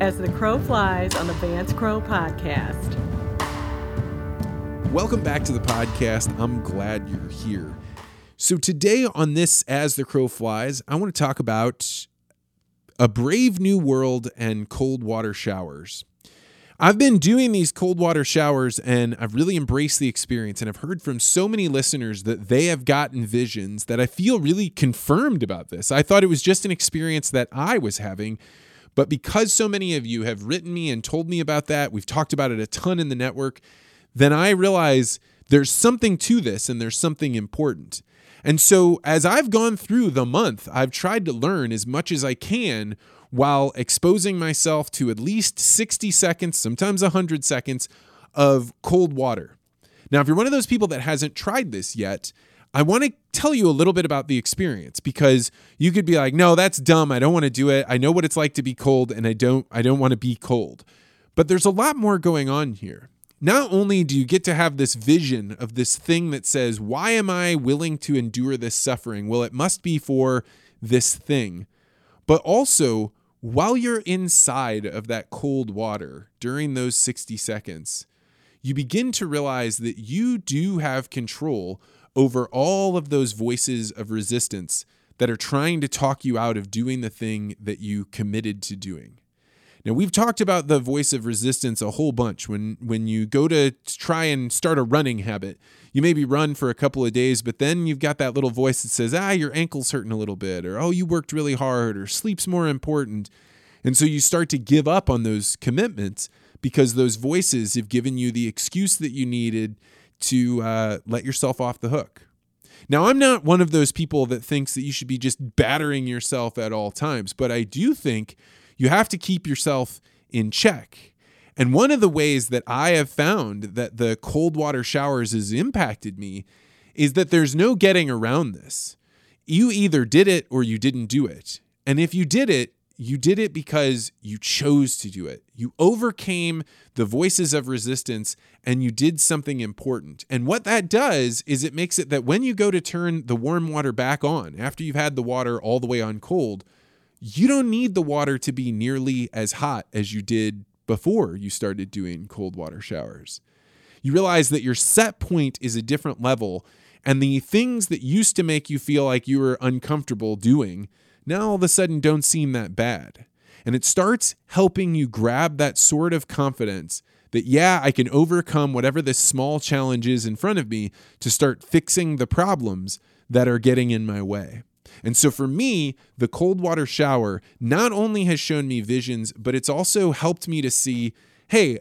as the Crowe flies on the Vance Crowe podcast. Welcome back to the podcast. I'm glad you're here. So, today on this As the Crowe Flies, I want to talk about a brave new world and cold water showers. I've been doing these cold water showers and I've really embraced the experience. And I've heard from so many listeners that they have gotten visions that I feel really confirmed about this. I thought it was just an experience that I was having. But because so many of you have written me and told me about that, we've talked about it a ton in the network, then I realize there's something to this and there's something important. And so, as I've gone through the month, I've tried to learn as much as I can while exposing myself to at least 60 seconds, sometimes 100 seconds of cold water. Now, if you're one of those people that hasn't tried this yet, I want to tell you a little bit about the experience because you could be like, "No, that's dumb. I don't want to do it. I know what it's like to be cold and I don't I don't want to be cold." But there's a lot more going on here. Not only do you get to have this vision of this thing that says, "Why am I willing to endure this suffering?" Well, it must be for this thing. But also, while you're inside of that cold water during those 60 seconds, you begin to realize that you do have control over all of those voices of resistance that are trying to talk you out of doing the thing that you committed to doing. Now we've talked about the voice of resistance a whole bunch. When when you go to try and start a running habit, you maybe run for a couple of days, but then you've got that little voice that says, "Ah, your ankle's hurting a little bit," or "Oh, you worked really hard," or "Sleep's more important." And so you start to give up on those commitments because those voices have given you the excuse that you needed to uh, let yourself off the hook. Now, I'm not one of those people that thinks that you should be just battering yourself at all times, but I do think you have to keep yourself in check. And one of the ways that I have found that the cold water showers has impacted me is that there's no getting around this. You either did it or you didn't do it. And if you did it, you did it because you chose to do it. You overcame the voices of resistance and you did something important. And what that does is it makes it that when you go to turn the warm water back on, after you've had the water all the way on cold, you don't need the water to be nearly as hot as you did before you started doing cold water showers. You realize that your set point is a different level, and the things that used to make you feel like you were uncomfortable doing now all of a sudden don't seem that bad. And it starts helping you grab that sort of confidence that, yeah, I can overcome whatever this small challenge is in front of me to start fixing the problems that are getting in my way. And so for me, the cold water shower not only has shown me visions, but it's also helped me to see hey,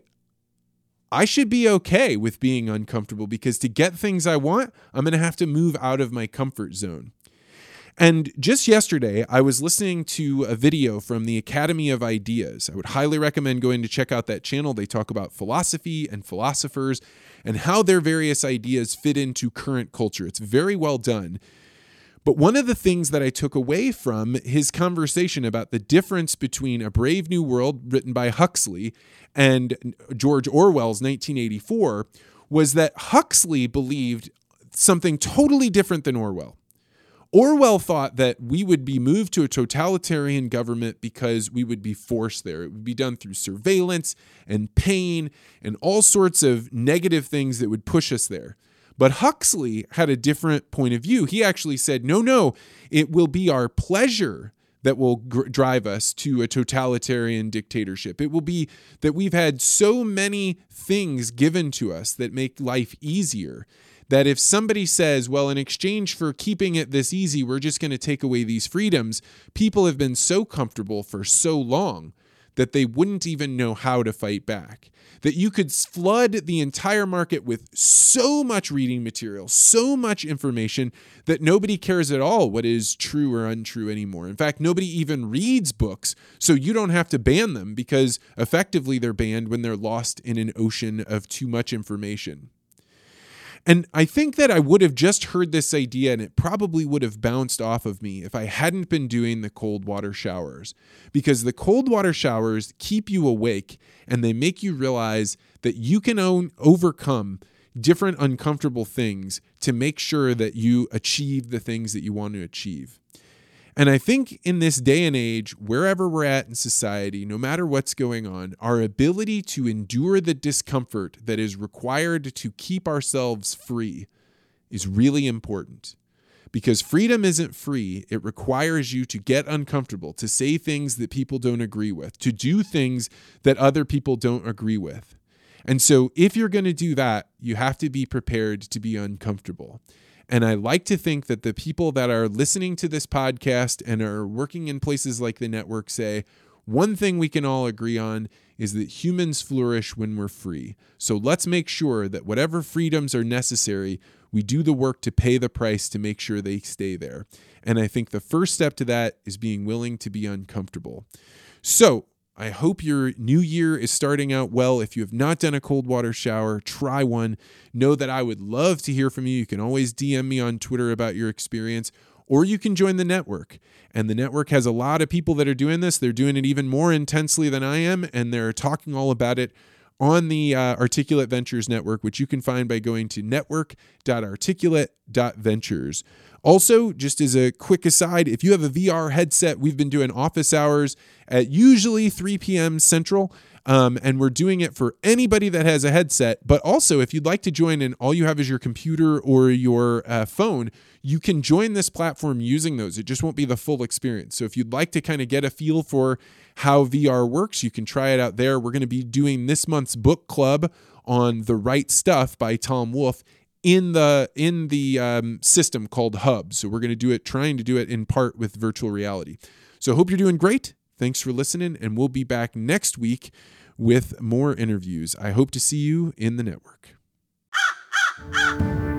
I should be okay with being uncomfortable because to get things I want, I'm going to have to move out of my comfort zone. And just yesterday, I was listening to a video from the Academy of Ideas. I would highly recommend going to check out that channel. They talk about philosophy and philosophers and how their various ideas fit into current culture. It's very well done. But one of the things that I took away from his conversation about the difference between A Brave New World, written by Huxley, and George Orwell's 1984 was that Huxley believed something totally different than Orwell. Orwell thought that we would be moved to a totalitarian government because we would be forced there. It would be done through surveillance and pain and all sorts of negative things that would push us there. But Huxley had a different point of view. He actually said, no, no, it will be our pleasure that will gr- drive us to a totalitarian dictatorship. It will be that we've had so many things given to us that make life easier that if somebody says, well, in exchange for keeping it this easy, we're just going to take away these freedoms, people have been so comfortable for so long that they wouldn't even know how to fight back that you could flood the entire market with so much reading material, so much information that nobody cares at all what is true or untrue anymore. In fact, nobody even reads books, so you don't have to ban them because effectively they're banned when they're lost in an ocean of too much information. And I think that I would have just heard this idea and it probably would have bounced off of me if I hadn't been doing the cold water showers. Because the cold water showers keep you awake and they make you realize that you can own, overcome different uncomfortable things to make sure that you achieve the things that you want to achieve. And I think in this day and age, wherever we're at in society, no matter what's going on, our ability to endure the discomfort that is required to keep ourselves free is really important. Because freedom isn't free, it requires you to get uncomfortable, to say things that people don't agree with, to do things that other people don't agree with. And so, if you're going to do that, you have to be prepared to be uncomfortable. And I like to think that the people that are listening to this podcast and are working in places like the network say, one thing we can all agree on is that humans flourish when we're free. So let's make sure that whatever freedoms are necessary, we do the work to pay the price to make sure they stay there. And I think the first step to that is being willing to be uncomfortable. So, I hope your new year is starting out well. If you have not done a cold water shower, try one. Know that I would love to hear from you. You can always DM me on Twitter about your experience, or you can join the network. And the network has a lot of people that are doing this. They're doing it even more intensely than I am, and they're talking all about it on the uh, Articulate Ventures Network, which you can find by going to network.articulate.ventures. Also, just as a quick aside, if you have a VR headset, we've been doing office hours at usually 3 p.m. Central. Um, and we're doing it for anybody that has a headset. But also, if you'd like to join and all you have is your computer or your uh, phone, you can join this platform using those. It just won't be the full experience. So if you'd like to kind of get a feel for how VR works, you can try it out there. We're going to be doing this month's book club on The Right Stuff by Tom Wolfe in the in the um, system called Hub. So we're going to do it, trying to do it in part with virtual reality. So hope you're doing great. Thanks for listening, and we'll be back next week with more interviews. I hope to see you in the network. Ah, ah, ah!